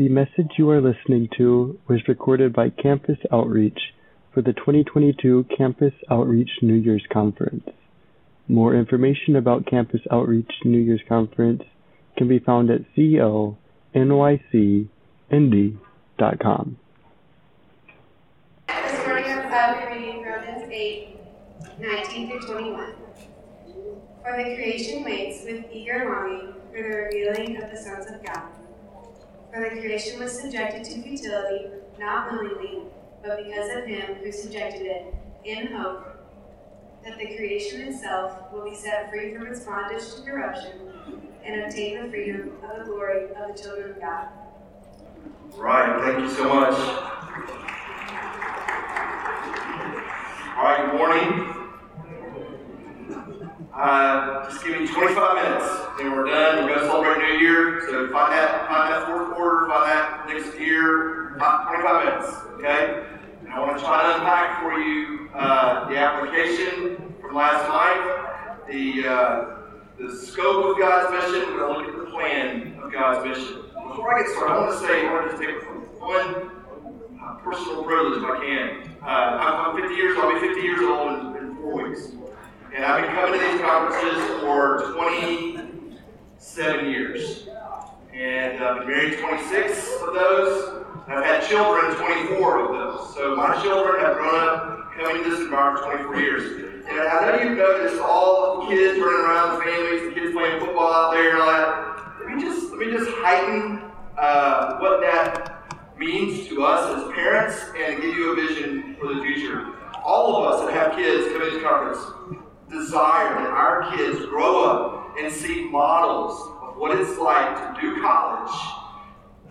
The message you are listening to was recorded by Campus Outreach for the 2022 Campus Outreach New Year's Conference. More information about Campus Outreach New Year's Conference can be found at conycindy.com. This morning I'll be reading Romans 8, 19 through 21. For the creation waits with eager longing for the revealing of the sons of God. For the creation was subjected to futility, not willingly, but because of him who subjected it, in hope that the creation itself will be set free from its bondage to corruption and obtain the freedom of the glory of the children of God. Right, thank you so much. All right, good morning. Uh, just give me 25 minutes, and we're done. We're going to celebrate New Year. So find that, find that fourth quarter, find that next year. 25 minutes, okay? And I want to try to unpack for you uh, the application from last night, the uh, the scope of God's mission. We're going to look at the plan of God's mission. Before I get started, I want to say, I want to take one uh, personal privilege if I can. Uh, I'm, I'm 50 years. old. I'll be 50 years old in, in four weeks. And I've been coming to these conferences for 27 years. And I've been married 26 of those. I've had children 24 of those. So my children have grown up coming to this environment 24 years. And I know you've noticed all the kids running around, the families, the kids playing football out there and all that. Let me just, let me just heighten uh, what that means to us as parents and give you a vision for the future. All of us that have kids come to this conference desire that our kids grow up and see models of what it's like to do college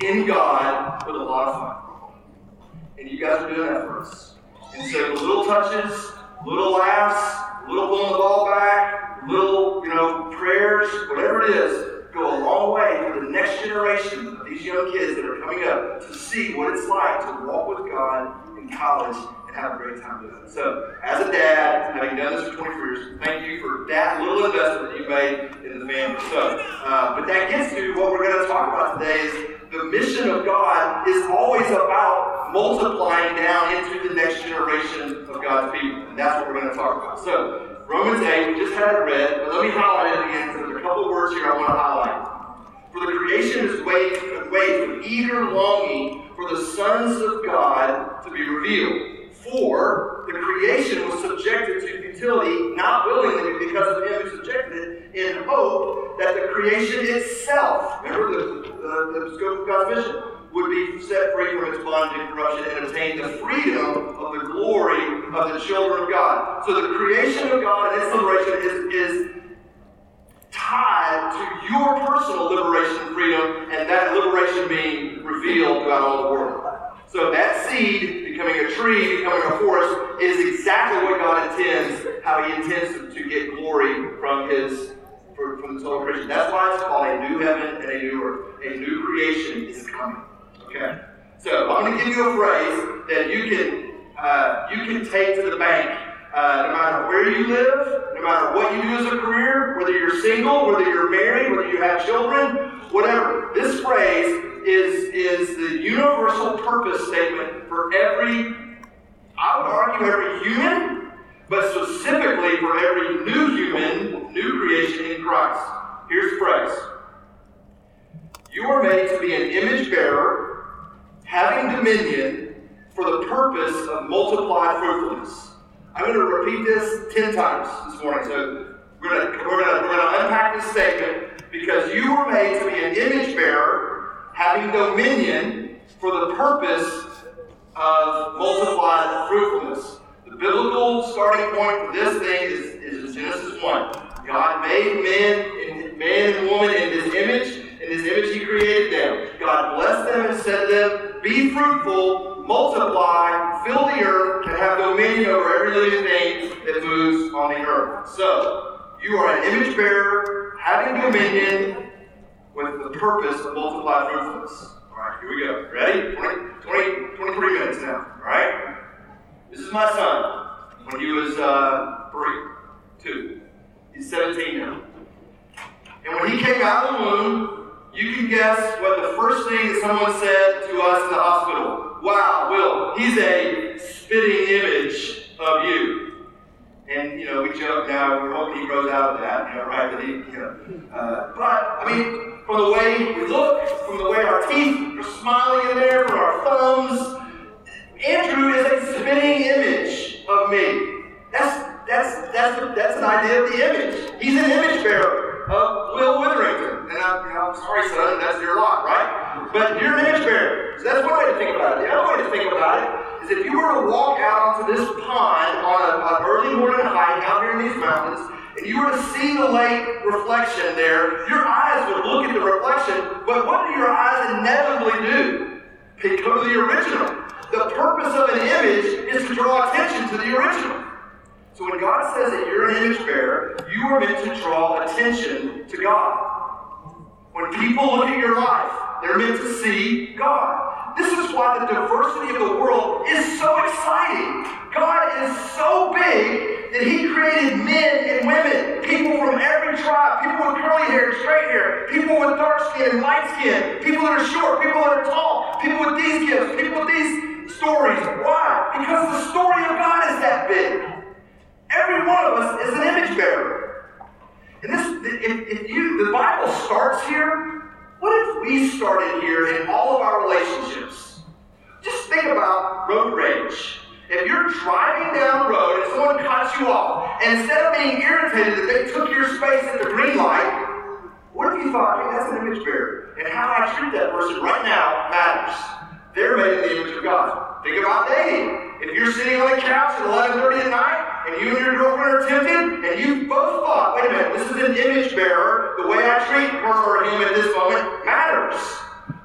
in God with a lot of fun. And you guys are doing that for us. And so little touches, little laughs, little pulling the ball back, little, you know, prayers, whatever it is, go a long way for the next generation of these young kids that are coming up to see what it's like to walk with God in college and have a great time doing it. So, as a dad, having done this for 24 years, thank you for that little investment that you made in the family. So, uh, but that gets to what we're going to talk about today is the mission of God is always about multiplying down into the next generation of God's people. And that's what we're going to talk about. So, Romans 8, we just had it read, but let me highlight it again because there's a couple words here I want to highlight. For the creation is waiting, waiting with eager longing for the sons of God to be revealed. For the creation was subjected to futility, not willingly because of him who subjected it, in hope that the creation itself, remember the, the, scope of God's mission, would be set free from its bondage and corruption and obtain the freedom of the glory of the children of God. So the creation of God and its liberation is, is tied to your personal liberation and freedom, and that liberation being revealed throughout all the world. So that seed becoming a tree, becoming a forest, is exactly what God intends, how He intends to, get glory from His from the total creation. That's why it's called a new heaven and a new earth. A new creation is coming. Okay. So I'm going to give you a phrase that you can uh, you can take to the bank. Uh, no matter where you live, no matter what you do as a career, whether you're single, whether you're married, whether you have children, whatever. This phrase is, is the universal purpose statement for every, I would argue, every human, but specifically for every new human, new creation in Christ. Here's the phrase You are made to be an image bearer, having dominion for the purpose of multiplied fruitfulness. I'm going to repeat this 10 times this morning. So we're going to, we're going to, we're going to unpack this statement because you were made to be an image bearer, having dominion for the purpose of multiplied fruitfulness. The biblical starting point for this thing is, is Genesis 1. God made men and man and woman in his image. In his image he created them. God blessed them and said to them, Be fruitful, multiply, fill the earth, and have dominion over every living thing that moves on the earth. So, you are an image bearer, having dominion, with the purpose of multiplied fruitfulness. All right, here we go. Ready? 20, 20 23 minutes now. All right? This is my son when he was uh, three, two. He's 17 now. And when he came out of the womb, You can guess what the first thing that someone said to us in the hospital. Wow, Will, he's a spitting image of you. And, you know, we joke now, we hope he grows out of that, you know, right? That he, you know. Uh, but, I mean, from the way we look, from the way our teeth are smiling in there, from our thumbs, Andrew is a spitting image of me. That's, that's, that's, that's an idea of the image. He's an image bearer of Will Witherington. And I, you know, I'm sorry, son, that's your lot, right? But you're an image bearer. So that's one way to think about it. The other way to think about it is if you were to walk out onto this pond on an early morning hike out here in these mountains, and you were to see the lake reflection there, your eyes would look at the reflection, but what do your eyes inevitably do? Go to the original. The purpose of an image is to draw attention to the original. So when God says that you're an image bearer, you are meant to draw attention to God. When people look at your life, they're meant to see God. This is why the diversity of the world is so exciting. God is so big that He created men and women, people from every tribe, people with curly hair and straight hair, people with dark skin and light skin, people that are short, people that are tall, people with these gifts, people with these stories. Why? Because the story of God is that big. Every one of us is an image bearer. And this, if, if you, the Bible starts here what if we started here in all of our relationships? Just think about road rage. If you're driving down the road and someone cuts you off, and instead of being irritated that they took your space at the green light, what if you thought, hey, that's an image bearer, and how I treat that person right now matters? They're made in the image of God. Think about dating. If you're sitting on the couch at 11:30 at night and you and your girlfriend are tempted, and you both thought, wait a minute, this is an image bearer, the way I treat her or him at this moment matters.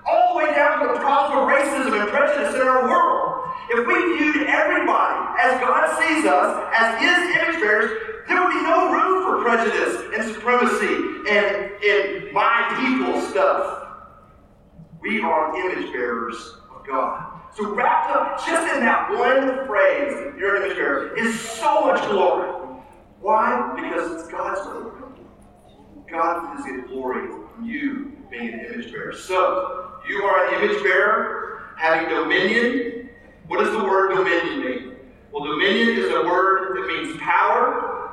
All the way down to the problems of racism and prejudice in our world. If we viewed everybody as God sees us, as His image bearers, there would be no room for prejudice and supremacy and, and my people stuff. We are image bearers of God. So wrapped up just in that one phrase, you're an image bearer, is so much glory. Why? Because it's God's glory. God is in glory you being an image bearer. So, you are an image bearer, having dominion. What does the word dominion mean? Well, dominion is a word that means power,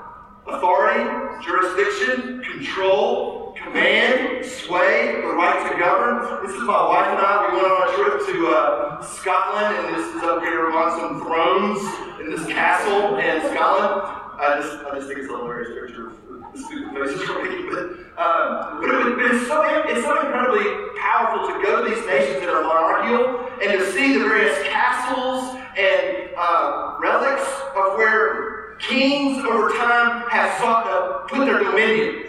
authority, jurisdiction, control, command, sway, the right to govern. This is my wife and I. We went on a trip to uh, Scotland, and this is up here on some thrones in this castle in Scotland. I just, I just think it's a hilarious picture of stupid faces for me. But, um, but, it, it's, so, it's so incredibly powerful to go to these nations that are monarchical and to see the various castles and uh, relics of where kings over time have sought to put their dominion.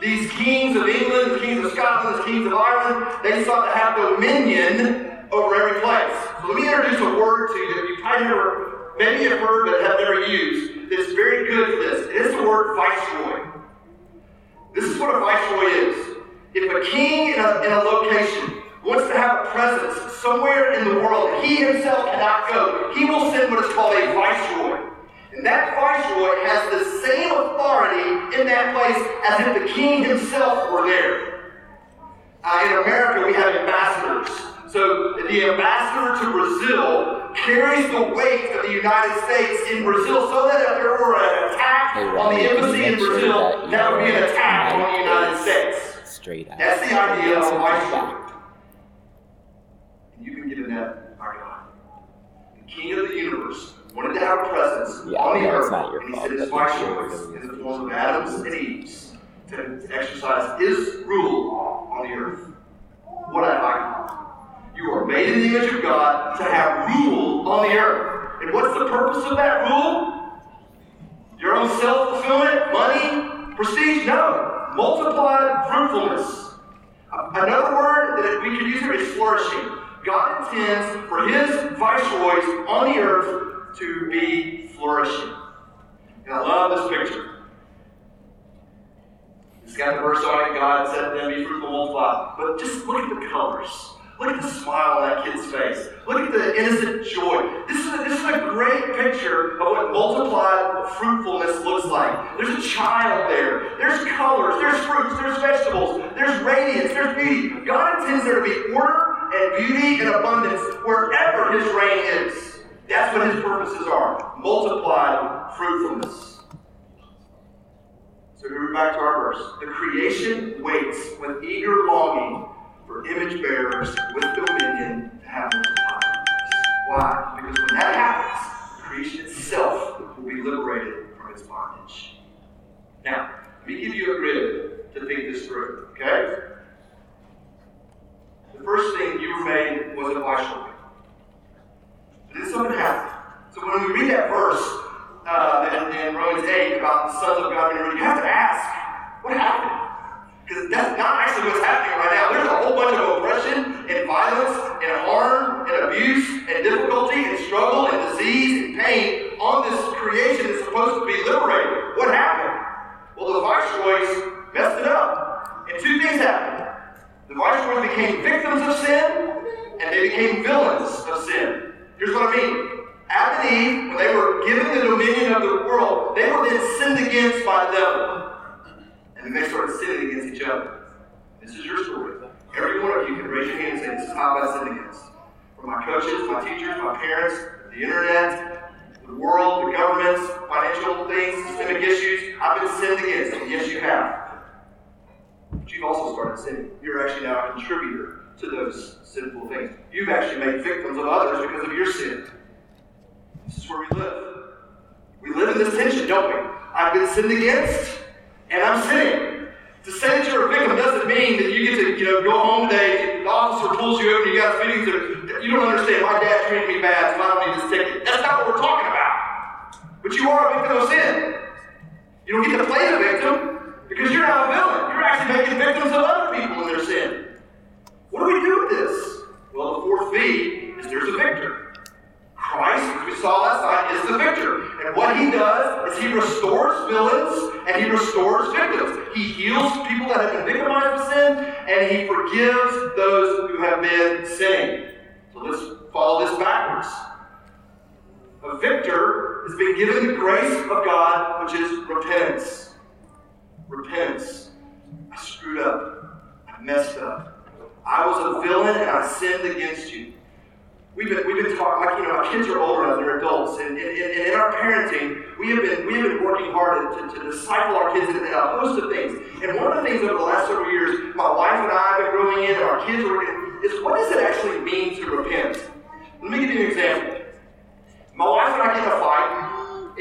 These kings of England, the kings of Scotland, the kings of Ireland, they sought to have dominion over every place. So let me introduce a word to you that you probably never, maybe have heard but have never used. That's very good for this. It is the word viceroy. This is what a viceroy is. If a king in a, in a location wants to have a presence somewhere in the world he himself cannot go, he will send what is called a viceroy. And that viceroy has the same authority in that place as if the king himself were there. Uh, in America, we have ambassadors. So the ambassador to Brazil carries the weight of the United States in Brazil so that if there were an attack Hey, on the embassy in Brazil, that that would be an attack on the United States. Straight out. That's the idea of a viceroy. And you can give it that, God. The King of the universe wanted to have a presence Yeah, on the it's earth. not your and he fault, his but make sure in the form of Adams and Eves to, to exercise his rule on the earth. What an icon. You are made in the image of God to have rule on the earth. And what's the purpose of that rule? Your own self fulfillment, money, prestige? No. Multiplied fruitfulness. Another word that we could use here is flourishing. God intends for his viceroys on the earth to be flourishing. And I love this picture. It's got the verse on it God said to them, Be fruitful, multiply. But just look at the colors. Look at the smile on that kid's face. Look at the innocent joy. This is a, this is a great picture of what multiplied fruitfulness looks like. There's a child there. There's colors. There's fruits. There's vegetables. There's radiance. There's beauty. God intends there to be order and beauty and abundance wherever His reign is. That's what His purposes are. Multiplied fruitfulness. So we're back to our verse. The creation waits with eager longing for image bearers with dominion to have multiplied. Why? Because when that happens, creation itself will be liberated from its bondage. Now, let me give you a grid to think this through, okay? The first thing you were made was a viceroy. But then something happened. So when we read that verse uh, in, in Romans 8 about the sons of God, you have to ask, what happened? Because that's not actually what's happening right now. There's a whole bunch of oppression and violence and harm and abuse and difficulty and struggle and disease and pain on this creation that's supposed to be liberated. What happened? Well, the viceroys messed it up. And two things happened. The viceroys became victims of sin and they became villains of sin. Here's what I mean. Adam and Eve, when they were given the dominion of the world, they were then sinned against by the devil. And then they started sinning against each other. This is your story. Every one of you can raise your hand and say, This is how I sinned against. From my coaches, my teachers, my parents, the internet, the world, the governments, financial things, systemic issues, I've been sinned against. And yes, you have. But you've also started sinning. You're actually now a contributor to those sinful things. You've actually made victims of others because of your sin. This is where we live. We live in this tension, don't we? I've been sinned against, and I'm sinning. To say that you're a victim doesn't mean that you get to, you know, go home today, the officer pulls you over, and you got feelings that you don't understand. My dad treated me bad, so I don't need this ticket. That's not what we're talking about. But you are a victim of sin. You don't get to play the victim because you're not a villain. You're actually making victims of other people in their sin. What do we do with this? Well, the fourth V is there's a victor. Christ, as we saw last night, is the victor. And what he does is he restores villains and he restores victims. He heals people that have been victimized of sin and he forgives those who have been sinning. So let's follow this backwards. A victor has been given the grace of God, which is repentance. Repentance. I screwed up. I messed up. I was a villain and I sinned against you. We've been, we've been talking, like, you know, our kids are older now, they're adults, and, and, and in our parenting, we have been, we have been working hard to, to disciple our kids in a host of things. And one of the things over the last several years, my wife and I have been growing in, and our kids are in, is what does it actually mean to repent? Let me give you an example. My wife and I get in a fight,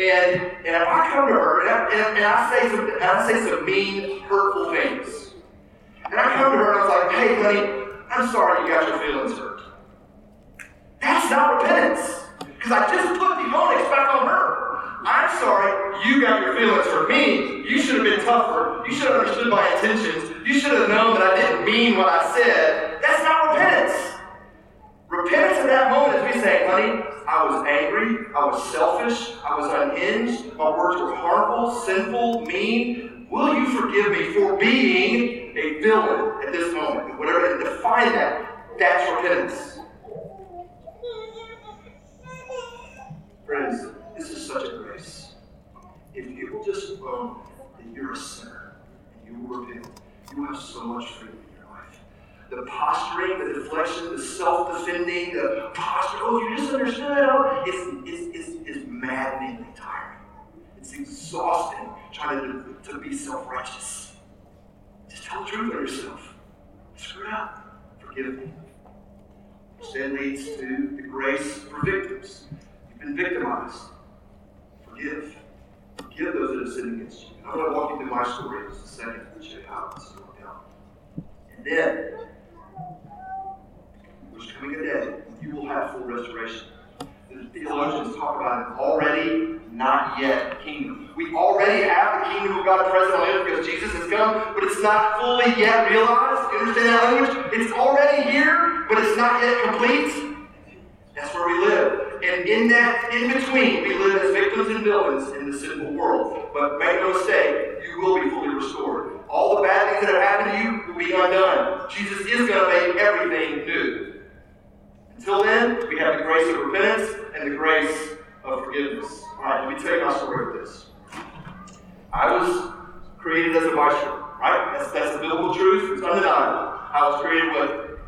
and, and if I come to her and I, and, and I say some and I say some mean, hurtful things, and I come to her and I'm like, hey, honey, I'm sorry you got your feelings hurt. That's not repentance. Because I just put the onus back on her. I'm sorry, you got your feelings for me. You should have been tougher. You should have understood my intentions. You should have known that I didn't mean what I said. That's not repentance. Repentance in that moment is me saying, honey, I was angry, I was selfish, I was unhinged, my words were harmful, sinful, mean. Will you forgive me for being a villain at this moment? Whatever, and define that. That's repentance. Friends, this is such a grace. If you will just own that you're a sinner and you repent, you have so much freedom in your life. The posturing, the deflection, the self defending, the posture, oh, you just understood, oh, it's, it's, it's, it's maddeningly tiring. It's exhausting trying to, to be self righteous. Just tell the truth on yourself. Screw it up. Forgive me. Sin leads to the grace for victims. Been victimized. Forgive. Forgive those that have sinned against you. And I'm going to walk you through my story in just a second to show you how this is going down. And then, there's coming a day when you will have full restoration. The theologians talk about an already, not yet kingdom. We already have the kingdom of God present on earth because Jesus has come, but it's not fully yet realized. You understand that language? It's already here, but it's not yet complete. That's where we live. And in that, in between, we live as victims and villains in the sinful world. But make no mistake, you will be fully restored. All the bad things that have happened to you will be undone. Jesus is going to make everything new. Until then, we have the grace of repentance and the grace of forgiveness. All right, let me tell you my story with this. I was created as a viceroy, right? That's, that's the biblical truth. It's undeniable. I was created with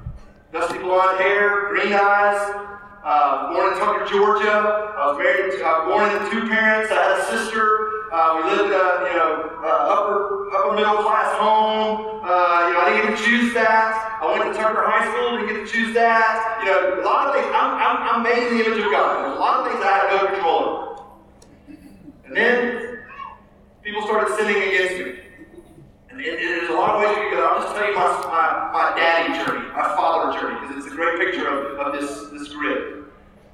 dusty blonde hair, green eyes, uh, born in Tucker, Georgia. I was married uh, born to two parents. I had a sister. Uh, we lived in a you know uh, upper upper middle class home. Uh, you know, I didn't get to choose that. I went to Tucker High School. Didn't get to choose that. You know, a lot of things. I'm, I'm, I'm made in the image of God. There's a lot of things I had no control over. And then people started sinning against me. And there's a lot of ways you can go. I'll just tell you my, my, my daddy journey, my father journey, because it's a great picture of, of this, this grid.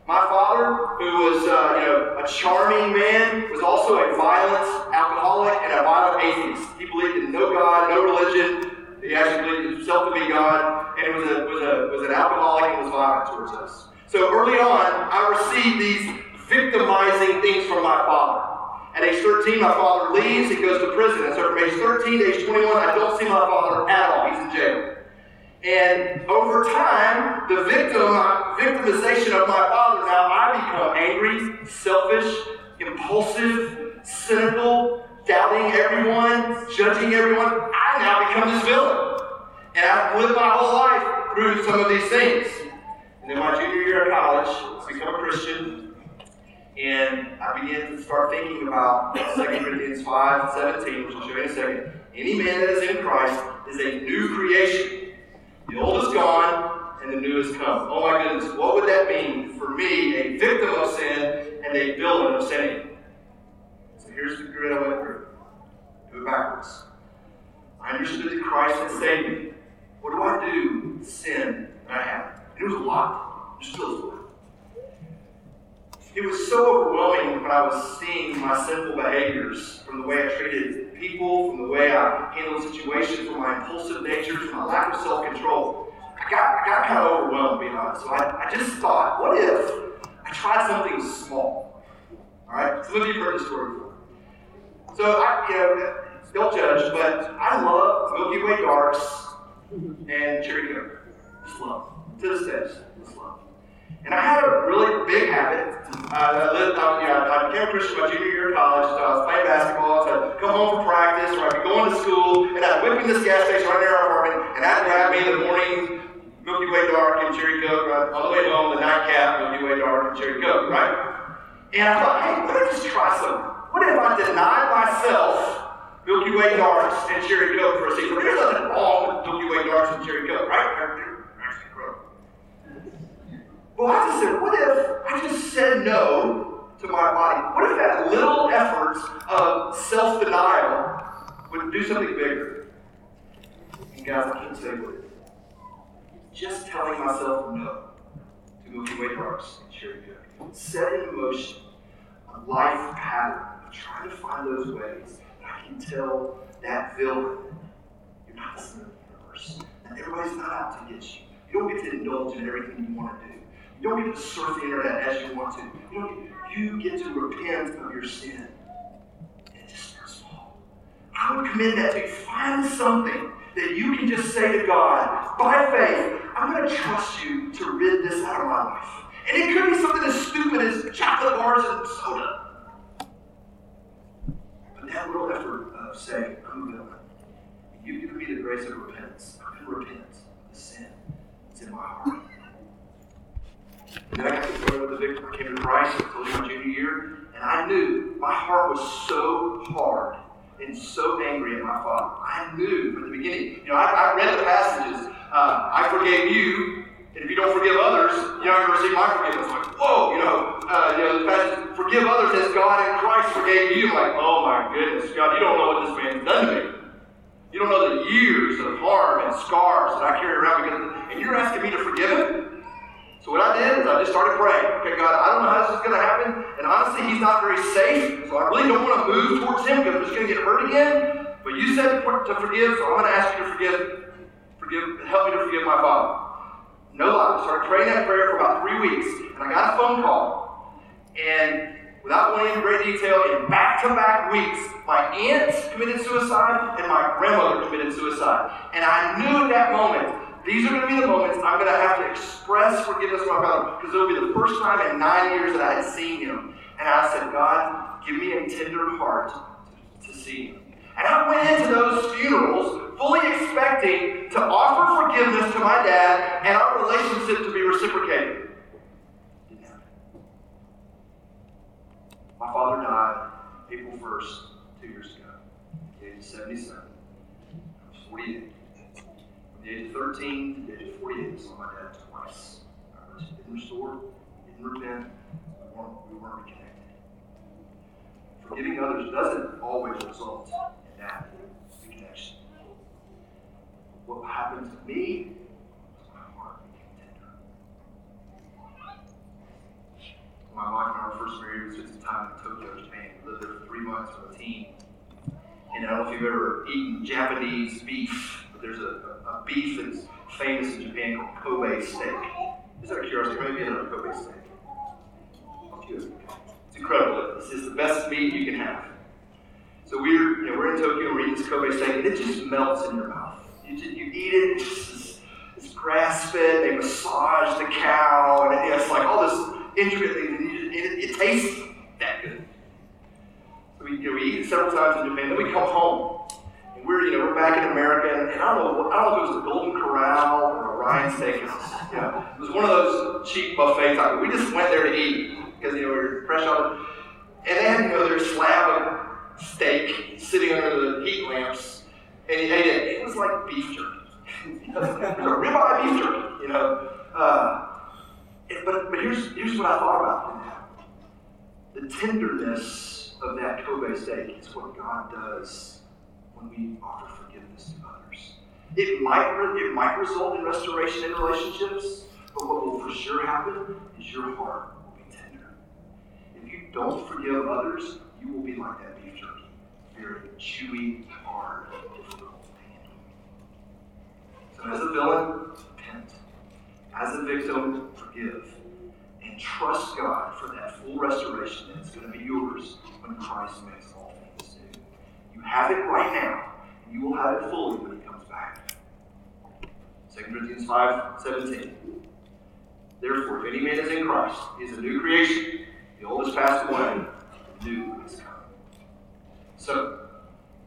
My father, who was uh, you know a charming man, was also a violent alcoholic and a violent atheist. He believed in no God, no religion. He actually believed himself to be God, and was a, was a was an alcoholic and was violent towards us. So early on, I received these victimizing things from my father. At age 13, my father leaves. He goes to prison. And so from age 13 to age 21, I don't see my father at all. He's in jail. And over time, the victim, victimization of my father, now I become angry, selfish, impulsive, cynical, doubting everyone, judging everyone. I now become this villain. And I've lived my whole life through some of these things. And then my junior year of college, I become a Christian, and I began to start thinking about 2 Corinthians 5 17, which I'll show you in a second. Any man that is in Christ is a new creation. The old is gone and the new has come. Oh my goodness, what would that mean for me, a victim of sin and a villain of sinning? So here's the grid I went through. Do it backwards. I understood that Christ had saved me. What do I do sin that I have? It was a lot. It still a lot. It was so overwhelming when I was seeing my sinful behaviors from the way I treated people, from the way I handled situations, from my impulsive nature, from my lack of self control. I got, got kind of overwhelmed, to be honest. So I, I just thought, what if I tried something small? All right? Of you have heard this story before. So, I, you know, don't judge, but I love Milky Way Darks and Cherry Coke. Just love. To this day, just love. And I had a really big habit. Uh, I lived, uh, you know, a Christian my junior year of college. So I was playing basketball. So I'd come home from practice, or I'd be going to school, and I'd whip in this gas station right near our apartment, and I'd grab me in the morning Milky Way Dark and Cherry Coke. Right? On the way home, the nightcap Milky Way Dark and Cherry Coke, right? And I thought, hey, what if I just try something? What if I deny myself Milky Way Darks and Cherry Coke for a season? There's nothing wrong with Milky Way Darks and Cherry Coke, right? Well, I just said, what if I just said no to my body? What if that little effort of self denial would do something bigger? And guys, I can't say what Just telling myself no to Milky Way Darks and Cherry Coke. Set in motion a life pattern of trying to find those ways that I can tell that villain, you're not the center of the universe. And everybody's not out to get you. You don't get to indulge in everything you want to do. You don't get to surf the internet as you want to. You, you get to repent of your sin. And just small. I would commend that to you. Find something that you can just say to God, by faith, I'm going to trust you to rid this out of my life. And it could be something as stupid as chocolate bars and soda. But that little effort of uh, saying, I'm going to, You've given me the grace of repentance. I'm going to repent of the sin that's in my heart. And I got to the victim came to Christ until my junior year, and I knew my heart was so hard and so angry at my father. I knew from the beginning. You know, I, I read the passages. Uh, I forgave you, and if you don't forgive others, you're not going to receive my forgiveness. Like, whoa, you know, uh, you know, the passage, forgive others as God in Christ forgave you. Like, oh my goodness, God, you don't know what this man's done to me. You don't know the years of harm and scars that I carry around because, and you're asking me to forgive him? So what I did is I just started praying. Okay, God, I don't know how this is going to happen, and honestly, he's not very safe, so I really don't want to move towards him because I'm just going to get hurt again. But you said to forgive, so I'm going to ask you to forgive, forgive, help me to forgive my father. No lie. I started praying that prayer for about three weeks, and I got a phone call, and without going into great detail, in back to back weeks, my aunt committed suicide and my grandmother committed suicide. And I knew at that moment, these are going to be the moments I'm going to have to express forgiveness to my father because it'll be the first time in nine years that I had seen him. And I said, God, give me a tender heart to see him. And I went into those funerals fully expecting to offer forgiveness to my dad and our relationship to be reciprocated. Didn't happen. My father died April 1st, two years ago, age of 77. I was 48. The 13 to the age 48, saw my dad twice. Didn't restore, didn't repent, we weren't, we weren't reconnected. Forgiving others doesn't always result in that reconnection. What happened to me my wife and I first married, we spent some time in Tokyo, Japan. We lived there for three months with a team. And I don't know if you've ever eaten Japanese beef, there's a, a, beef that's famous in Japan called Kobe steak. Is that a curiosity? Maybe another Kobe steak. It's incredible. This is the best meat you can have. So we're, you know, we're in Tokyo, we're eating this Kobe steak, and it just melts in your mouth. You, just, you eat it, it's just it's grass fed, they massage the cow, and it, it's like all this intricately, and it, it, tastes that good. So we, you know, we eat it several times in Japan, then we come home. And we're, you know, we're back in America, and, and I don't know, I don't know if it was the Golden Corral or a Ryan Steakhouse. You know, it was one of those cheap buffet type. We just went there to eat because you know we were fresh out and they had you know their slab of steak sitting under the heat lamps, and he ate it. It was like beef jerky. it was a ribeye beef jerky, you know. Uh, but, but here's, here's what I thought about. The tenderness of that Kobe steak is what God does when we offer forgiveness to others. It might, it might result in restoration in relationships, but what will for sure happen is your heart will be tender. If you don't forgive others, you will be like that beef jerky, very chewy, hard, difficult to handle. So as a villain, repent. As a victim, forgive. And trust God for that full restoration that's going to be yours when Christ makes all things new. You have it right now, and you will have it fully when He comes back. 2 Corinthians 5 17. Therefore, if any man is in Christ, he is a new creation. The old has passed away, the new has come. So,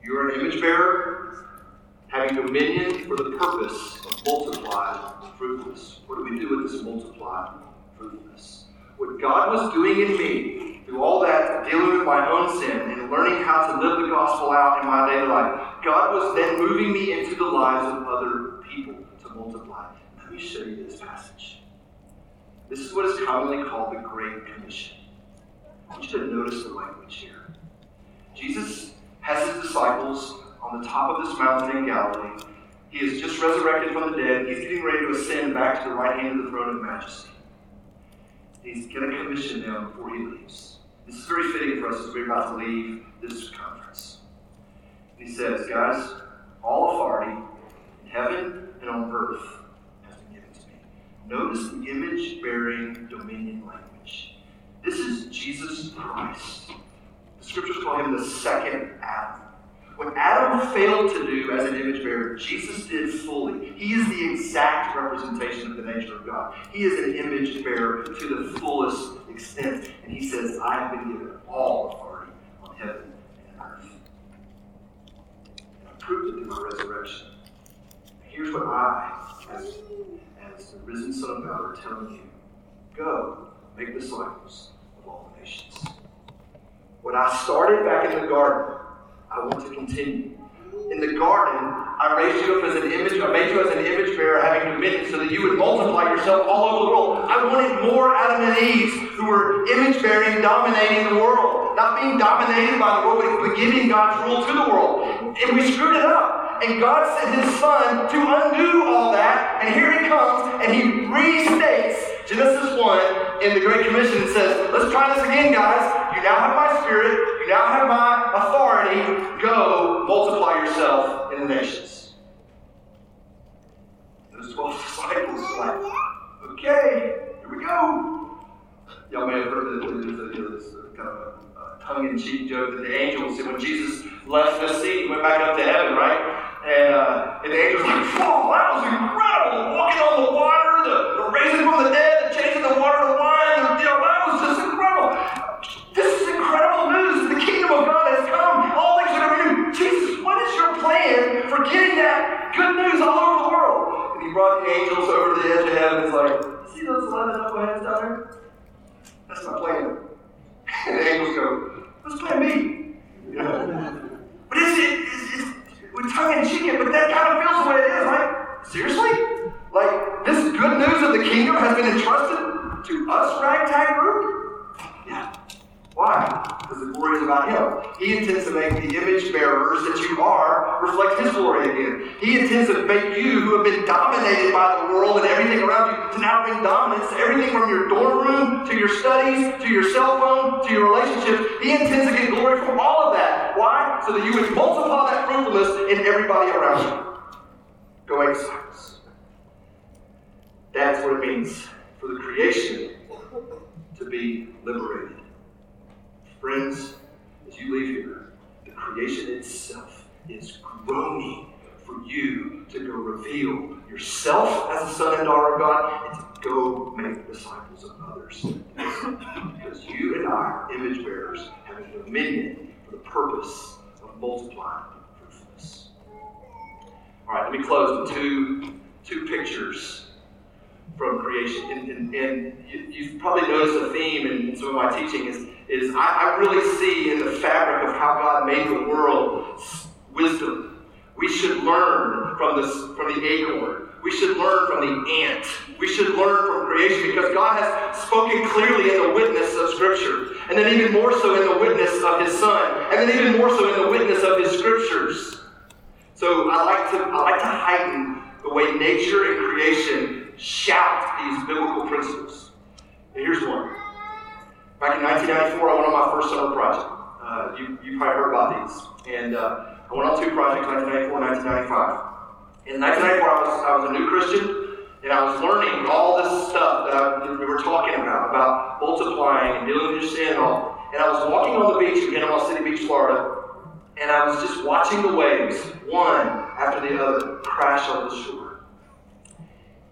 you're an image bearer, having dominion for the purpose of multiplied fruitfulness. What do we do with this multiplied fruitfulness? What God was doing in me through all that dealing with my own sin and learning how to live the gospel out in my daily life, God was then moving me into the lives of other people to multiply. Let me show you this passage. This is what is commonly called the Great Commission. I want you to notice the language here. Jesus has his disciples on the top of this mountain in Galilee. He is just resurrected from the dead. He's getting ready to ascend back to the right hand of the throne of majesty. He's going to commission them before he leaves. This is very fitting for us as we're about to leave this conference. He says, guys, all authority in heaven and on earth has been given to me. Notice the image bearing dominion language. This is Jesus Christ. The scriptures call him the second Adam. What Adam failed to do as an image bearer, Jesus did fully. He is the exact representation of the nature of God. He is an image bearer to the fullest extent. And he says, I have been given all authority on heaven and earth. And I proved it through my resurrection. Here's what I, as, as the risen Son of God, are telling you go, make disciples of all the nations. When I started back in the garden, I want to continue. In the garden, I raised you up as an image, I made you as an image bearer, having dominion, so that you would multiply yourself all over the world. I wanted more Adam and Eve who were image bearing, dominating the world. Not being dominated by the world, but giving God's rule to the world. And we screwed it up. And God sent his son to undo all that. And here he comes, and he restates Genesis 1 in the Great Commission and says, Let's try this again, guys. You now have my spirit, you now have my authority. Go multiply yourself in the nations. Those 12 disciples like, Okay, here we go. Y'all may have heard that there's a, kind of a tongue in cheek joke that the angels, said when Jesus left the sea, he went back up to heaven, right? And, uh, and the angels like, whoa, that was incredible! Walking on the water, the, the raising from the dead, the changing the water to wine, the, that was just incredible. This is incredible news. The kingdom of God has come. All things are new. Jesus, what is your plan for getting that good news all over the world? And he brought the angels over to the edge of heaven he's like, see those 11 knuckleheads down there? That's my plan. And the angels go, what's plan B? You know? But is it, is, with tongue in cheek, but that kind of feels the way it is. Like, seriously? Like, this good news of the kingdom has been entrusted to us, ragtag group? Yeah. Why? Because the glory is about Him. He intends to make the image bearers that you are reflect His glory again. He intends to make you, who have been dominated by the world and everything around you, to now bring dominance everything from your dorm room, to your studies, to your cell phone, to your relationships. He intends to get glory from all of that. Why? So that you would multiply that fruitfulness in everybody around you. Go make disciples. That's what it means for the creation to be liberated. Friends, as you leave here, the creation itself is groaning for you to go reveal yourself as a son and daughter of God and to go make disciples of others. Hmm. because you and I are image bearers have having dominion for the purpose of multiplying fruitfulness. All right, let me close with two, two pictures from creation. And, and, and you, have probably noticed a theme in some of my teaching is, is I, I really see in the fabric of how God made the world wisdom. We should learn from, this, from the acorn. We should learn from the ant. We should learn from creation because God has spoken clearly in the witness of Scripture. And then even more so in the witness of His Son. And then even more so in the witness of His Scriptures. So I like to, I like to heighten the way nature and creation shout these biblical principles. And here's one. Back in 1994, I went on my first summer project. Uh, you, you probably heard about these. And uh, I went on two projects, 1994 and 1995. In 1994, I was, I was a new Christian, and I was learning all this stuff that, I, that we were talking about, about multiplying and dealing with your sin and all. And I was walking on the beach in Panama City Beach, Florida, and I was just watching the waves, one after the other, crash on the shore.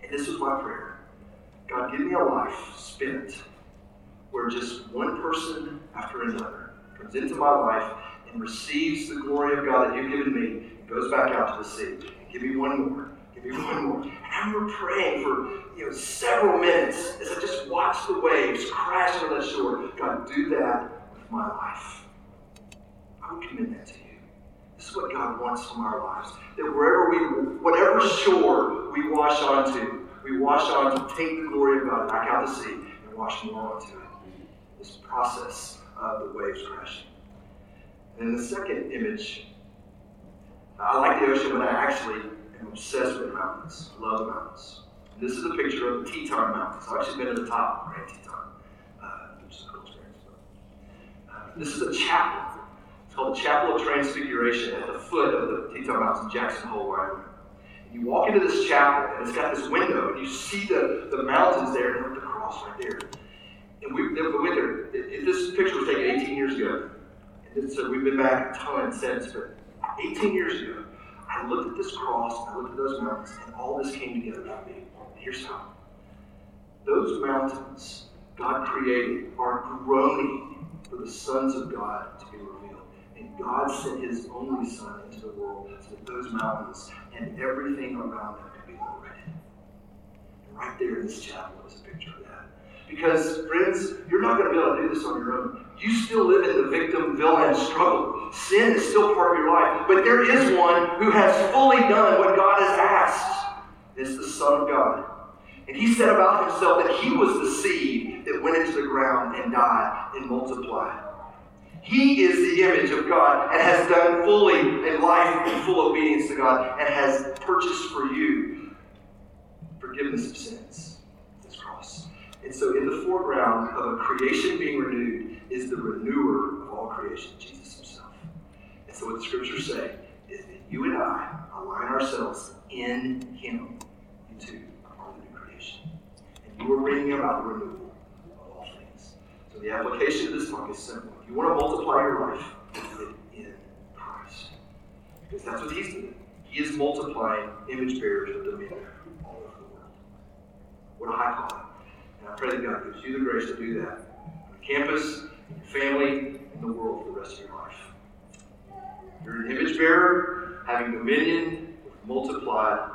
And this was my prayer God, give me a life spent where just one person after another comes into my life and receives the glory of God that you've given me goes back out to the sea. Give me one more. Give me one more. And I remember praying for you know several minutes as I just watched the waves crash on the shore. God, do that with my life. I would commit that to you. This is what God wants from our lives. That wherever we, whatever shore we wash onto, we wash on to take the glory of God back out to sea and wash more onto it. This process of the waves crashing. And the second image, I like the ocean, but I actually am obsessed with mountains. I love mountains. And this is a picture of the Teton Mountains. I've actually been to the top of Grand Teton, uh, which is a cool experience. Uh, this is a chapel called the Chapel of Transfiguration at the foot of the Teton Mountains in Jackson Hole, Wyoming. And you walk into this chapel, and it's got this window, and you see the, the mountains there, and the cross right there. And we, the winter, it, this picture was taken 18 years ago. And so uh, we've been back a ton since, but 18 years ago, I looked at this cross, I looked at those mountains, and all this came together for me. Here's how. Those mountains God created are groaning for the sons of God to be God sent his only son into the world so that those mountains and everything around them could be liberated. And right there in this chapel is a picture of that. Because, friends, you're not going to be able to do this on your own. You still live in the victim villain struggle. Sin is still part of your life. But there is one who has fully done what God has asked. It's the Son of God. And he said about himself that he was the seed that went into the ground and died and multiplied. He is the image of God and has done fully a life in full obedience to God and has purchased for you forgiveness of sins. This cross. And so, in the foreground of a creation being renewed is the renewer of all creation, Jesus Himself. And so, what the scriptures say is that you and I align ourselves in Him. Are the new creation. And you are bringing about the renewal of all things. So, the application of this talk is simple. You want to multiply your life, do it in Christ. Because that's what He's doing. He is multiplying image bearers of dominion all over the world. What a high calling. And I pray that God gives you the grace to do that on campus, your family, in the world for the rest of your life. You're an image bearer, having dominion with multiplied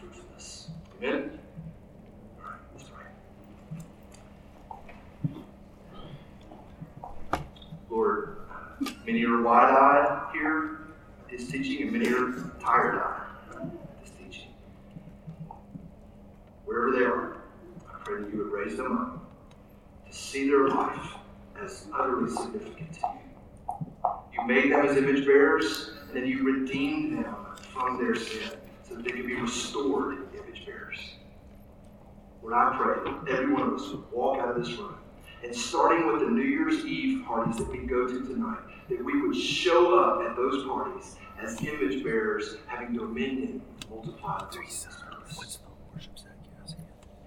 fruitfulness. Amen? All right, let's pray. Lord, many are wide eyed here this teaching, and many are tired eyed this teaching. Wherever they are, I pray that you would raise them up to see their life as utterly significant to you. You made them as image bearers, and then you redeemed them from their sin so that they could be restored image bearers. Lord, I pray that every one of us would walk out of this room, and starting with the New Year's Eve parties that we go to tonight, that we would show up at those parties as image bearers, having dominion multiplied. The worship?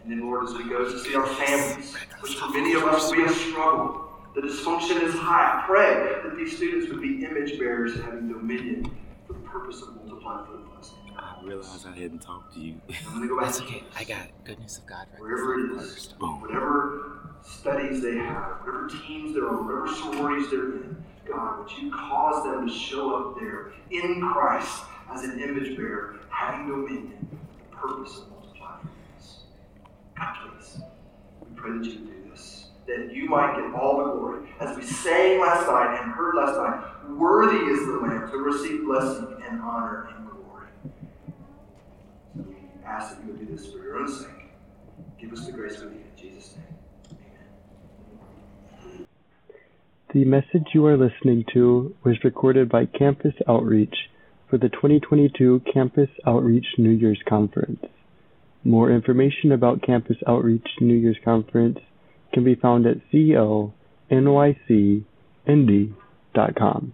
And then, Lord, as we go to see our families, which for many of us we have a struggle, the dysfunction is high. I pray that these students would be image bearers having dominion for the purpose of multiplying fruitfulness. I realized I hadn't talked to you. I'm going to go back That's to okay. I got goodness of God right wherever it is. Boom. whatever studies they have, whatever teams they're on, whatever sororities they're in, God, would you cause them to show up there in Christ as an image bearer, having dominion the purpose of multiplying fruitfulness. God, please, we pray that you do this, that you might get all the glory. As we sang last night and heard last night, worthy is the Lamb to receive blessing and honor and glory. So we ask that you would do this for your own sake. Give us the grace we need in Jesus' name. Amen. The message you are listening to was recorded by Campus Outreach for the 2022 Campus Outreach New Year's Conference. More information about Campus Outreach New Year's Conference can be found at conycindy.com.